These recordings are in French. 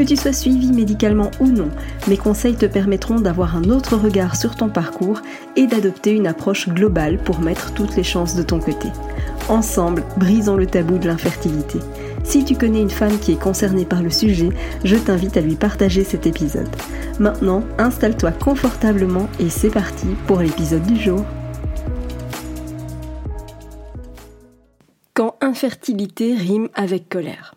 Que tu sois suivi médicalement ou non, mes conseils te permettront d'avoir un autre regard sur ton parcours et d'adopter une approche globale pour mettre toutes les chances de ton côté. Ensemble, brisons le tabou de l'infertilité. Si tu connais une femme qui est concernée par le sujet, je t'invite à lui partager cet épisode. Maintenant, installe-toi confortablement et c'est parti pour l'épisode du jour. Quand infertilité rime avec colère.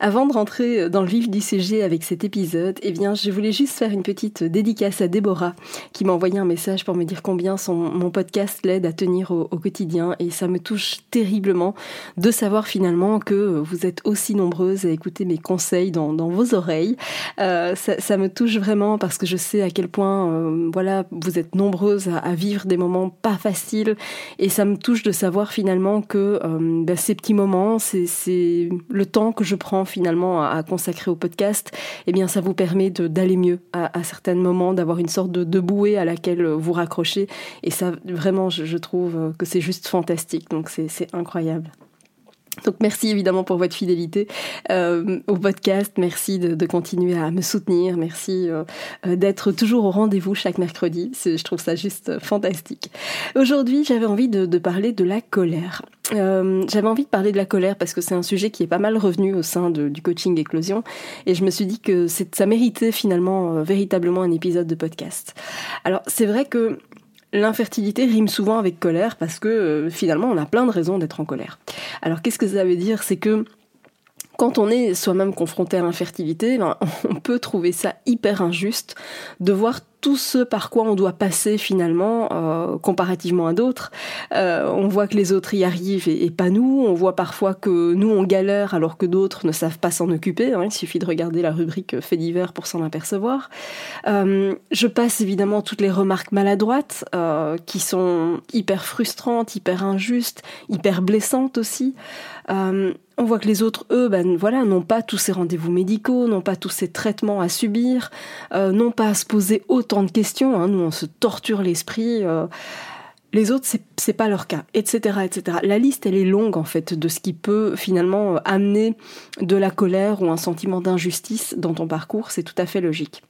Avant de rentrer dans le vif du sujet avec cet épisode, eh bien, je voulais juste faire une petite dédicace à Déborah, qui m'a envoyé un message pour me dire combien son, mon podcast l'aide à tenir au, quotidien. Et ça me touche terriblement de savoir finalement que vous êtes aussi nombreuses à écouter mes conseils dans, vos oreilles. Euh, ça, me touche vraiment parce que je sais à quel point, euh, voilà, vous êtes nombreuses à, vivre des moments pas faciles. Et ça me touche de savoir finalement que euh, ben, ces petits moments, c'est le temps que je prends finalement à, consacrer au podcast, eh bien ça vous permet d'aller mieux à, certains moments, d'avoir une sorte de, bouée à laquelle vous raccrochez. Et ça, vraiment, je trouve que c'est juste fantastique. Donc c'est incroyable. Donc merci évidemment pour votre fidélité euh, au podcast, merci de, continuer à me soutenir, merci euh, euh, d'être toujours au rendez-vous chaque mercredi, je trouve ça juste fantastique. Aujourd'hui j'avais envie de, parler de la colère. j'avais envie de parler de la colère parce que c'est un sujet qui est pas mal revenu au sein du coaching éclosion et je me suis dit que ça méritait finalement véritablement un épisode de podcast. Alors c'est vrai que L'infertilité rime souvent avec colère parce que euh, finalement on a plein de raisons d'être en colère. Alors qu'est-ce que ça veut dire? C'est que quand on est soi-même confronté à l'infertilité, ben, on peut trouver ça hyper injuste de voir tout ce par quoi on doit passer finalement euh, comparativement à d'autres. Euh, on voit que les autres y arrivent et, pas nous. On voit parfois que nous on galère alors que d'autres ne savent pas s'en occuper. Hein. Il suffit de regarder la rubrique fait divers pour s'en apercevoir. Euh, je passe évidemment toutes les remarques maladroites qui sont hyper frustrantes, hyper injustes, hyper blessantes aussi. On voit que les autres, eux, ben voilà, n'ont pas tous ces rendez-vous médicaux, n'ont pas tous ces traitements à subir, n'ont pas à se poser autant de questions. Hein. Nous, on se torture l'esprit. Euh. les autres, c'est pas leur cas, etc., etc. La liste, elle est longue en fait de ce qui peut finalement amener de la colère ou un sentiment d'injustice dans ton parcours. C'est tout à fait logique.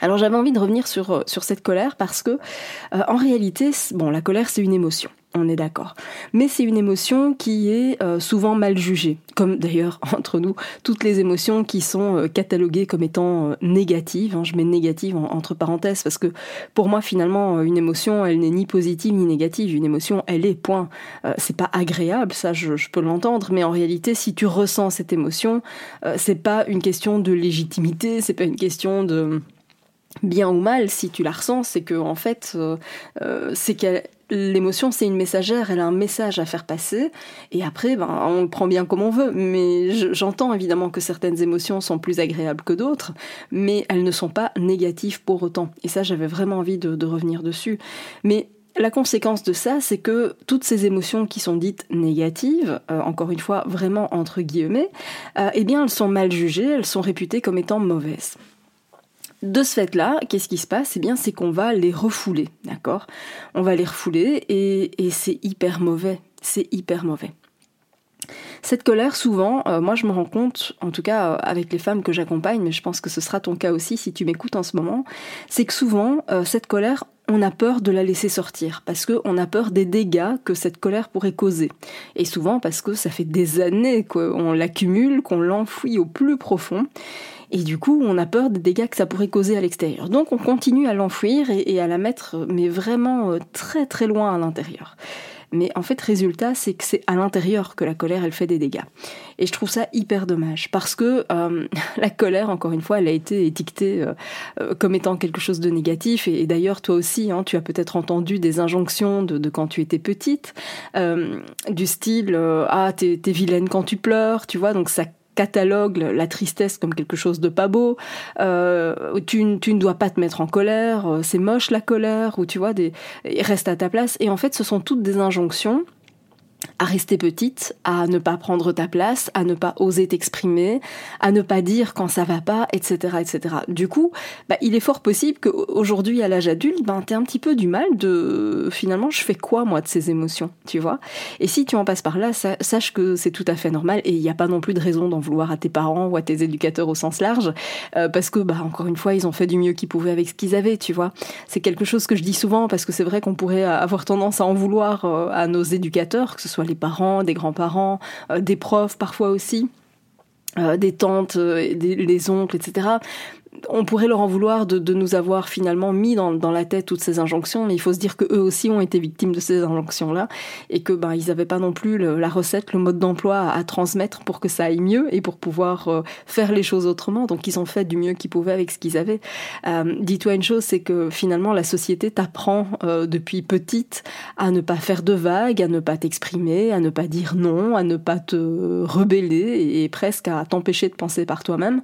Alors j'avais envie de revenir sur, euh, cette colère parce que euh, en réalité, bon, la colère c'est une émotion on est d'accord. Mais c'est une émotion qui est euh, souvent mal jugée, comme d'ailleurs entre nous toutes les émotions qui sont euh, cataloguées comme étant euh, négatives. Hein, je mets négative entre parenthèses parce que pour moi finalement une émotion elle n'est ni positive ni négative. Une émotion elle est point. c'est pas agréable, ça je, je peux l'entendre, mais en réalité si tu ressens cette émotion, c'est pas une question de légitimité, c'est pas une question de bien ou mal, si tu la ressens, c'est que en fait, c'est qu'elle l'émotion, c'est une messagère, elle a un message à faire passer, et après, ben, on le prend bien comme on veut. Mais j'entends évidemment que certaines émotions sont plus agréables que d'autres, mais elles ne sont pas négatives pour autant. Et ça, j'avais vraiment envie de, revenir dessus. Mais la conséquence de ça, c'est que toutes ces émotions qui sont dites négatives, euh, encore une fois vraiment entre guillemets, euh, eh bien elles sont mal jugées, elles sont réputées comme étant mauvaises. De ce fait-là, qu'est-ce qui se passe? Eh bien, c'est qu'on va les refouler, d'accord? On va les refouler et, c'est hyper mauvais. C'est hyper mauvais. Cette colère, souvent, euh, moi je me rends compte, en tout cas euh, avec les femmes que j'accompagne, mais je pense que ce sera ton cas aussi si tu m'écoutes en ce moment, c'est que souvent, euh, cette colère, on a peur de la laisser sortir, parce qu'on a peur des dégâts que cette colère pourrait causer. Et souvent parce que ça fait des années qu'on l'accumule, qu'on l'enfouit au plus profond. Et du coup, on a peur des dégâts que ça pourrait causer à l'extérieur. Donc on continue à l'enfouir et, à la mettre, mais vraiment euh, très très loin à l'intérieur. Mais en fait, résultat, c'est que c'est à l'intérieur que la colère, elle fait des dégâts. Et je trouve ça hyper dommage parce que euh, la colère, encore une fois, elle a été étiquetée euh, comme étant quelque chose de négatif. Et, d'ailleurs, toi aussi, hein, tu as peut-être entendu des injonctions de, quand tu étais petite, du style ah t'es vilaine quand tu pleures, tu vois. Donc ça catalogue la tristesse comme quelque chose de pas beau, euh, tu, tu, ne dois pas te mettre en colère, euh, c'est moche la colère, ou tu vois, des, reste à ta place. Et en fait, ce sont toutes des injonctions à rester petite, à ne pas prendre ta place, à ne pas oser t'exprimer, à ne pas dire quand ça va pas, etc., etc. Du coup, bah, il est fort possible qu'aujourd'hui, à l'âge adulte, ben, t'aies un petit peu du mal de, finalement, je fais quoi, moi, de ces émotions, tu vois? Et si tu en passes par là, sache que c'est tout à fait normal et il n'y a pas non plus de raison d'en vouloir à tes parents ou à tes éducateurs au sens large, euh, parce que, bah, encore une fois, ils ont fait du mieux qu'ils pouvaient avec ce qu'ils avaient, tu vois? C'est quelque chose que je dis souvent parce que c'est vrai qu'on pourrait avoir tendance à en vouloir euh, à nos éducateurs, que ce soit les parents, des grands-parents, euh, des profs parfois aussi. Euh, des tantes, euh, des, les oncles, etc on pourrait leur en vouloir de, nous avoir finalement mis dans, la tête toutes ces injonctions, mais il faut se dire que eux aussi ont été victimes de ces injonctions-là et que ben ils n'avaient pas non plus la recette, le mode d'emploi à, transmettre pour que ça aille mieux et pour pouvoir euh, faire les choses autrement. Donc ils ont fait du mieux qu'ils pouvaient avec ce qu'ils avaient. Euh, Dis-toi une chose, c'est que finalement la société t'apprend euh, depuis petite à ne pas faire de vagues, à ne pas t'exprimer, à ne pas dire non, à ne pas te rebeller et, presque à t'empêcher de penser par toi-même.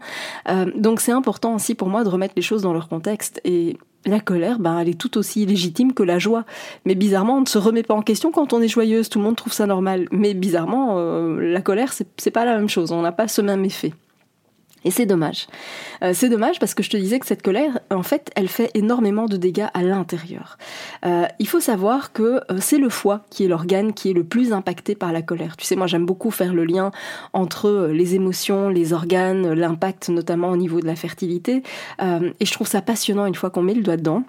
Donc c'est important aussi pour moi de remettre les choses dans leur contexte. Et la colère, ben, elle est tout aussi légitime que la joie. Mais bizarrement, on ne se remet pas en question quand on est joyeuse, tout le monde trouve ça normal. Mais bizarrement, euh, la colère, c'est pas la même chose, on n'a pas ce même effet. Et c'est dommage. Euh, c'est dommage parce que je te disais que cette colère, en fait, elle fait énormément de dégâts à l'intérieur. Euh, il faut savoir que euh, c'est le foie qui est l'organe qui est le plus impacté par la colère. Tu sais, moi j'aime beaucoup faire le lien entre les émotions, les organes, l'impact notamment au niveau de la fertilité. et je trouve ça passionnant une fois qu'on met le doigt dedans.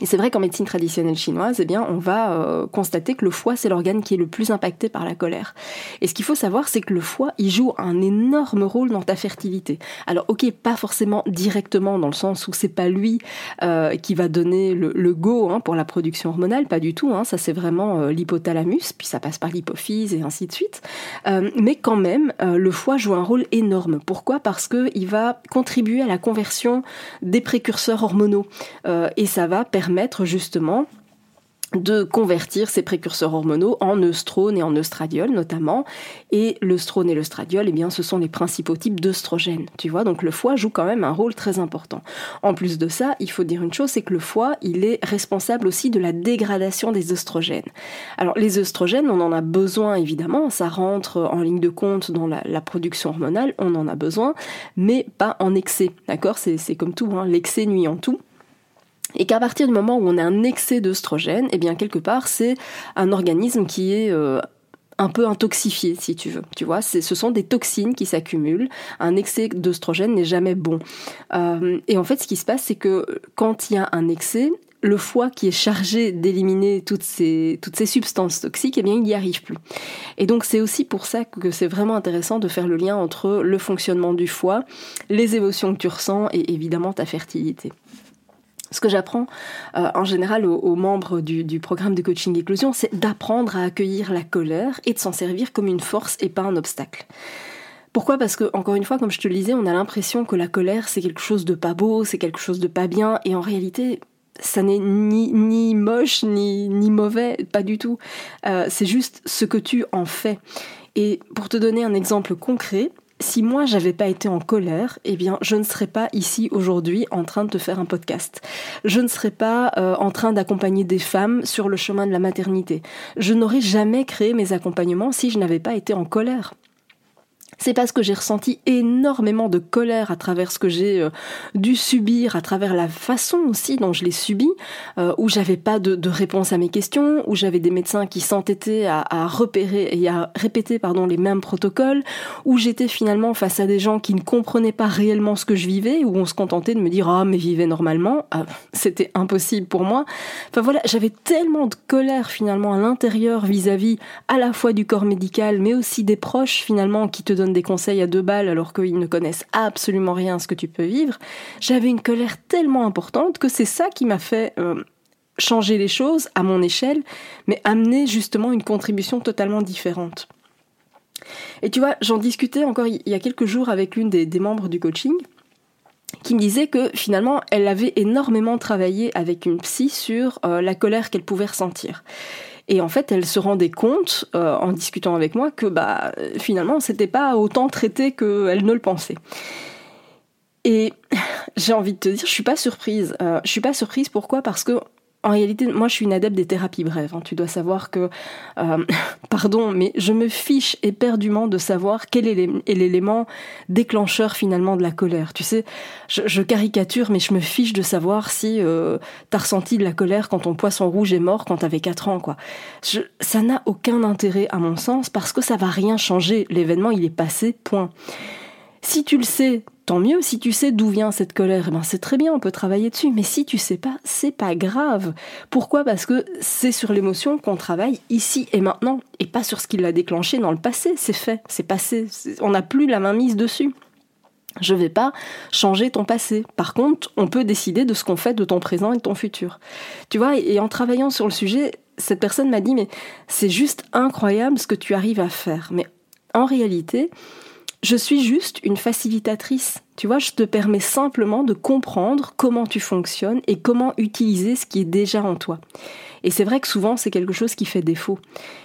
Et c'est vrai qu'en médecine traditionnelle chinoise, eh bien, on va euh, constater que le foie, c'est l'organe qui est le plus impacté par la colère. Et ce qu'il faut savoir, c'est que le foie, il joue un énorme rôle dans ta fertilité. Alors, ok, pas forcément directement, dans le sens où c'est pas lui euh, qui va donner le, go hein, pour la production hormonale, pas du tout. Hein, ça, c'est vraiment euh, l'hypothalamus, puis ça passe par l'hypophyse et ainsi de suite. mais quand même, le foie joue un rôle énorme. Pourquoi? Parce que il va contribuer à la conversion des précurseurs hormonaux et ça va permettre permettre justement de convertir ces précurseurs hormonaux en œstrone et en œstradiol notamment. Et l'œstrone et l'œstradiol, eh bien, ce sont les principaux types d'œstrogènes. Tu vois, donc le foie joue quand même un rôle très important. En plus de ça, il faut dire une chose, c'est que le foie, il est responsable aussi de la dégradation des œstrogènes. Alors les œstrogènes, on en a besoin évidemment, ça rentre en ligne de compte dans la, production hormonale, on en a besoin, mais pas en excès. D'accord? C'est comme tout, hein, l'excès nuit en tout et qu'à partir du moment où on a un excès d'œstrogène, eh bien quelque part c'est un organisme qui est euh, un peu intoxifié, si tu veux. Tu vois, ce sont des toxines qui s'accumulent. Un excès d'œstrogène n'est jamais bon. Euh, et en fait, ce qui se passe, c'est que quand il y a un excès, le foie qui est chargé d'éliminer toutes ces, toutes ces substances toxiques, eh bien, il n'y arrive plus. Et donc, c'est aussi pour ça que c'est vraiment intéressant de faire le lien entre le fonctionnement du foie, les émotions que tu ressens et évidemment ta fertilité. Ce que j'apprends euh, en général aux, membres du, programme de coaching éclosion, c'est d'apprendre à accueillir la colère et de s'en servir comme une force et pas un obstacle. Pourquoi? Parce que, encore une fois, comme je te le disais, on a l'impression que la colère, c'est quelque chose de pas beau, c'est quelque chose de pas bien, et en réalité, ça n'est ni, ni moche, ni, ni mauvais, pas du tout. Euh, c'est juste ce que tu en fais. Et pour te donner un exemple concret, si moi j'avais pas été en colère, eh bien je ne serais pas ici aujourd'hui en train de te faire un podcast. Je ne serais pas euh, en train d'accompagner des femmes sur le chemin de la maternité. Je n'aurais jamais créé mes accompagnements si je n'avais pas été en colère c'est parce que j'ai ressenti énormément de colère à travers ce que j'ai euh, dû subir, à travers la façon aussi dont je l'ai subi, euh, où j'avais pas de, réponse à mes questions, où j'avais des médecins qui s'entêtaient à, à, repérer et à répéter pardon les mêmes protocoles, où j'étais finalement face à des gens qui ne comprenaient pas réellement ce que je vivais, où on se contentait de me dire ah mais vivez normalement, ah, c'était impossible pour moi. Enfin voilà, j'avais tellement de colère finalement à l'intérieur vis-à-vis à la fois du corps médical, mais aussi des proches finalement qui te donnent des conseils à deux balles alors qu'ils ne connaissent absolument rien à ce que tu peux vivre, j'avais une colère tellement importante que c'est ça qui m'a fait euh, changer les choses à mon échelle, mais amener justement une contribution totalement différente. Et tu vois, j'en discutais encore il y a quelques jours avec l'une des, membres du coaching qui me disait que finalement elle avait énormément travaillé avec une psy sur euh, la colère qu'elle pouvait ressentir. Et en fait, elle se rendait compte, euh, en discutant avec moi, que bah, finalement, c'était pas autant traité qu'elle ne le pensait. Et j'ai envie de te dire, je suis pas surprise. Euh, je suis pas surprise, pourquoi? Parce que en réalité, moi, je suis une adepte des thérapies brèves. Hein. Tu dois savoir que, euh, pardon, mais je me fiche éperdument de savoir quel est l'élément déclencheur finalement de la colère. Tu sais, je, caricature, mais je me fiche de savoir si euh, t'as ressenti de la colère quand ton poisson rouge est mort quand t'avais 4 ans, quoi. ça n'a aucun intérêt à mon sens parce que ça va rien changer. L'événement, il est passé, point. Si tu le sais, tant mieux. Si tu sais d'où vient cette colère, eh ben c'est très bien, on peut travailler dessus. Mais si tu sais pas, c'est pas grave. Pourquoi? Parce que c'est sur l'émotion qu'on travaille ici et maintenant, et pas sur ce qui l'a déclenché dans le passé. C'est fait, c'est passé. On n'a plus la main mise dessus. Je vais pas changer ton passé. Par contre, on peut décider de ce qu'on fait de ton présent et de ton futur. Tu vois, et en travaillant sur le sujet, cette personne m'a dit mais c'est juste incroyable ce que tu arrives à faire. Mais en réalité, je suis juste une facilitatrice. Tu vois, je te permets simplement de comprendre comment tu fonctionnes et comment utiliser ce qui est déjà en toi. Et c'est vrai que souvent, c'est quelque chose qui fait défaut.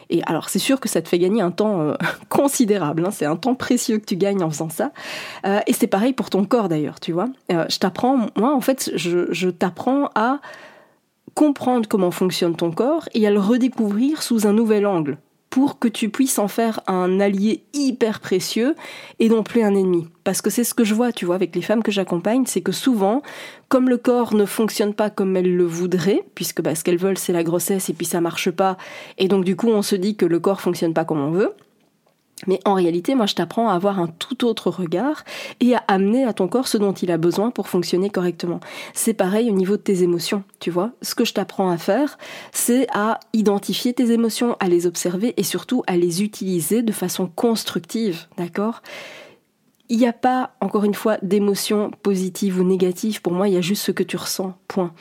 Et alors, c'est sûr que ça te fait gagner un temps euh, considérable. Hein. c'est un temps précieux que tu gagnes en faisant ça. Euh, et c'est pareil pour ton corps d'ailleurs, tu vois. Euh, je t'apprends, moi, en fait, je t'apprends à comprendre comment fonctionne ton corps et à le redécouvrir sous un nouvel angle pour que tu puisses en faire un allié hyper précieux et non plus un ennemi. Parce que c'est ce que je vois, tu vois, avec les femmes que j'accompagne, c'est que souvent, comme le corps ne fonctionne pas comme elles le voudraient, puisque bah, ce qu'elles veulent c'est la grossesse et puis ça marche pas, et donc du coup on se dit que le corps fonctionne pas comme on veut, mais en réalité, moi, je t'apprends à avoir un tout autre regard et à amener à ton corps ce dont il a besoin pour fonctionner correctement. C'est pareil au niveau de tes émotions, tu vois. Ce que je t'apprends à faire, c'est à identifier tes émotions, à les observer et surtout à les utiliser de façon constructive, d'accord? Il n'y a pas, encore une fois, d'émotions positives ou négatives. Pour moi, il y a juste ce que tu ressens. Point.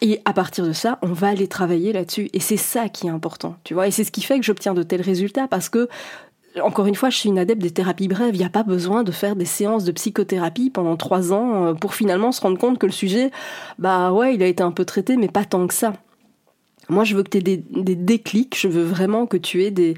Et à partir de ça, on va aller travailler là-dessus. Et c'est ça qui est important, tu vois. Et c'est ce qui fait que j'obtiens de tels résultats parce que encore une fois, je suis une adepte des thérapies brèves. Il n'y a pas besoin de faire des séances de psychothérapie pendant trois ans euh, pour finalement se rendre compte que le sujet, bah ouais, il a été un peu traité, mais pas tant que ça. Moi, je veux que tu aies des, déclics, je veux vraiment que tu aies des,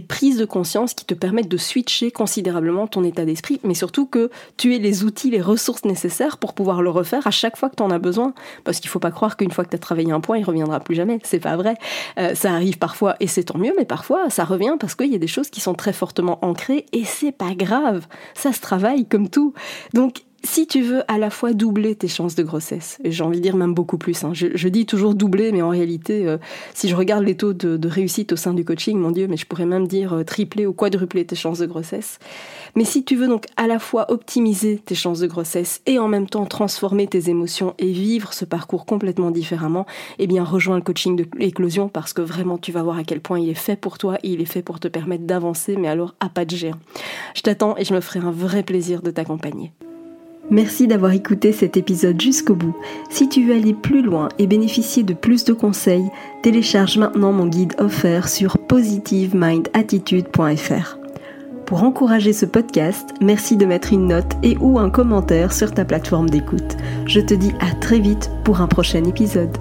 prises de conscience qui te permettent de switcher considérablement ton état d'esprit, mais surtout que tu aies les outils, les ressources nécessaires pour pouvoir le refaire à chaque fois que tu en as besoin. Parce qu'il faut pas croire qu'une fois que tu as travaillé un point, il reviendra plus jamais. C'est pas vrai. Euh, ça arrive parfois et c'est tant mieux, mais parfois ça revient parce qu'il y a des choses qui sont très fortement ancrées et c'est pas grave. Ça se travaille comme tout. Donc si tu veux à la fois doubler tes chances de grossesse, et j'ai envie de dire même beaucoup plus, hein, je, dis toujours doubler, mais en réalité, euh, si je regarde les taux de, réussite au sein du coaching, mon Dieu, mais je pourrais même dire euh, tripler ou quadrupler tes chances de grossesse. Mais si tu veux donc à la fois optimiser tes chances de grossesse et en même temps transformer tes émotions et vivre ce parcours complètement différemment, eh bien rejoins le coaching de l'éclosion parce que vraiment tu vas voir à quel point il est fait pour toi et il est fait pour te permettre d'avancer, mais alors à pas de géant. Je t'attends et je me ferai un vrai plaisir de t'accompagner. Merci d'avoir écouté cet épisode jusqu'au bout. Si tu veux aller plus loin et bénéficier de plus de conseils, télécharge maintenant mon guide offert sur positivemindattitude.fr. Pour encourager ce podcast, merci de mettre une note et ou un commentaire sur ta plateforme d'écoute. Je te dis à très vite pour un prochain épisode.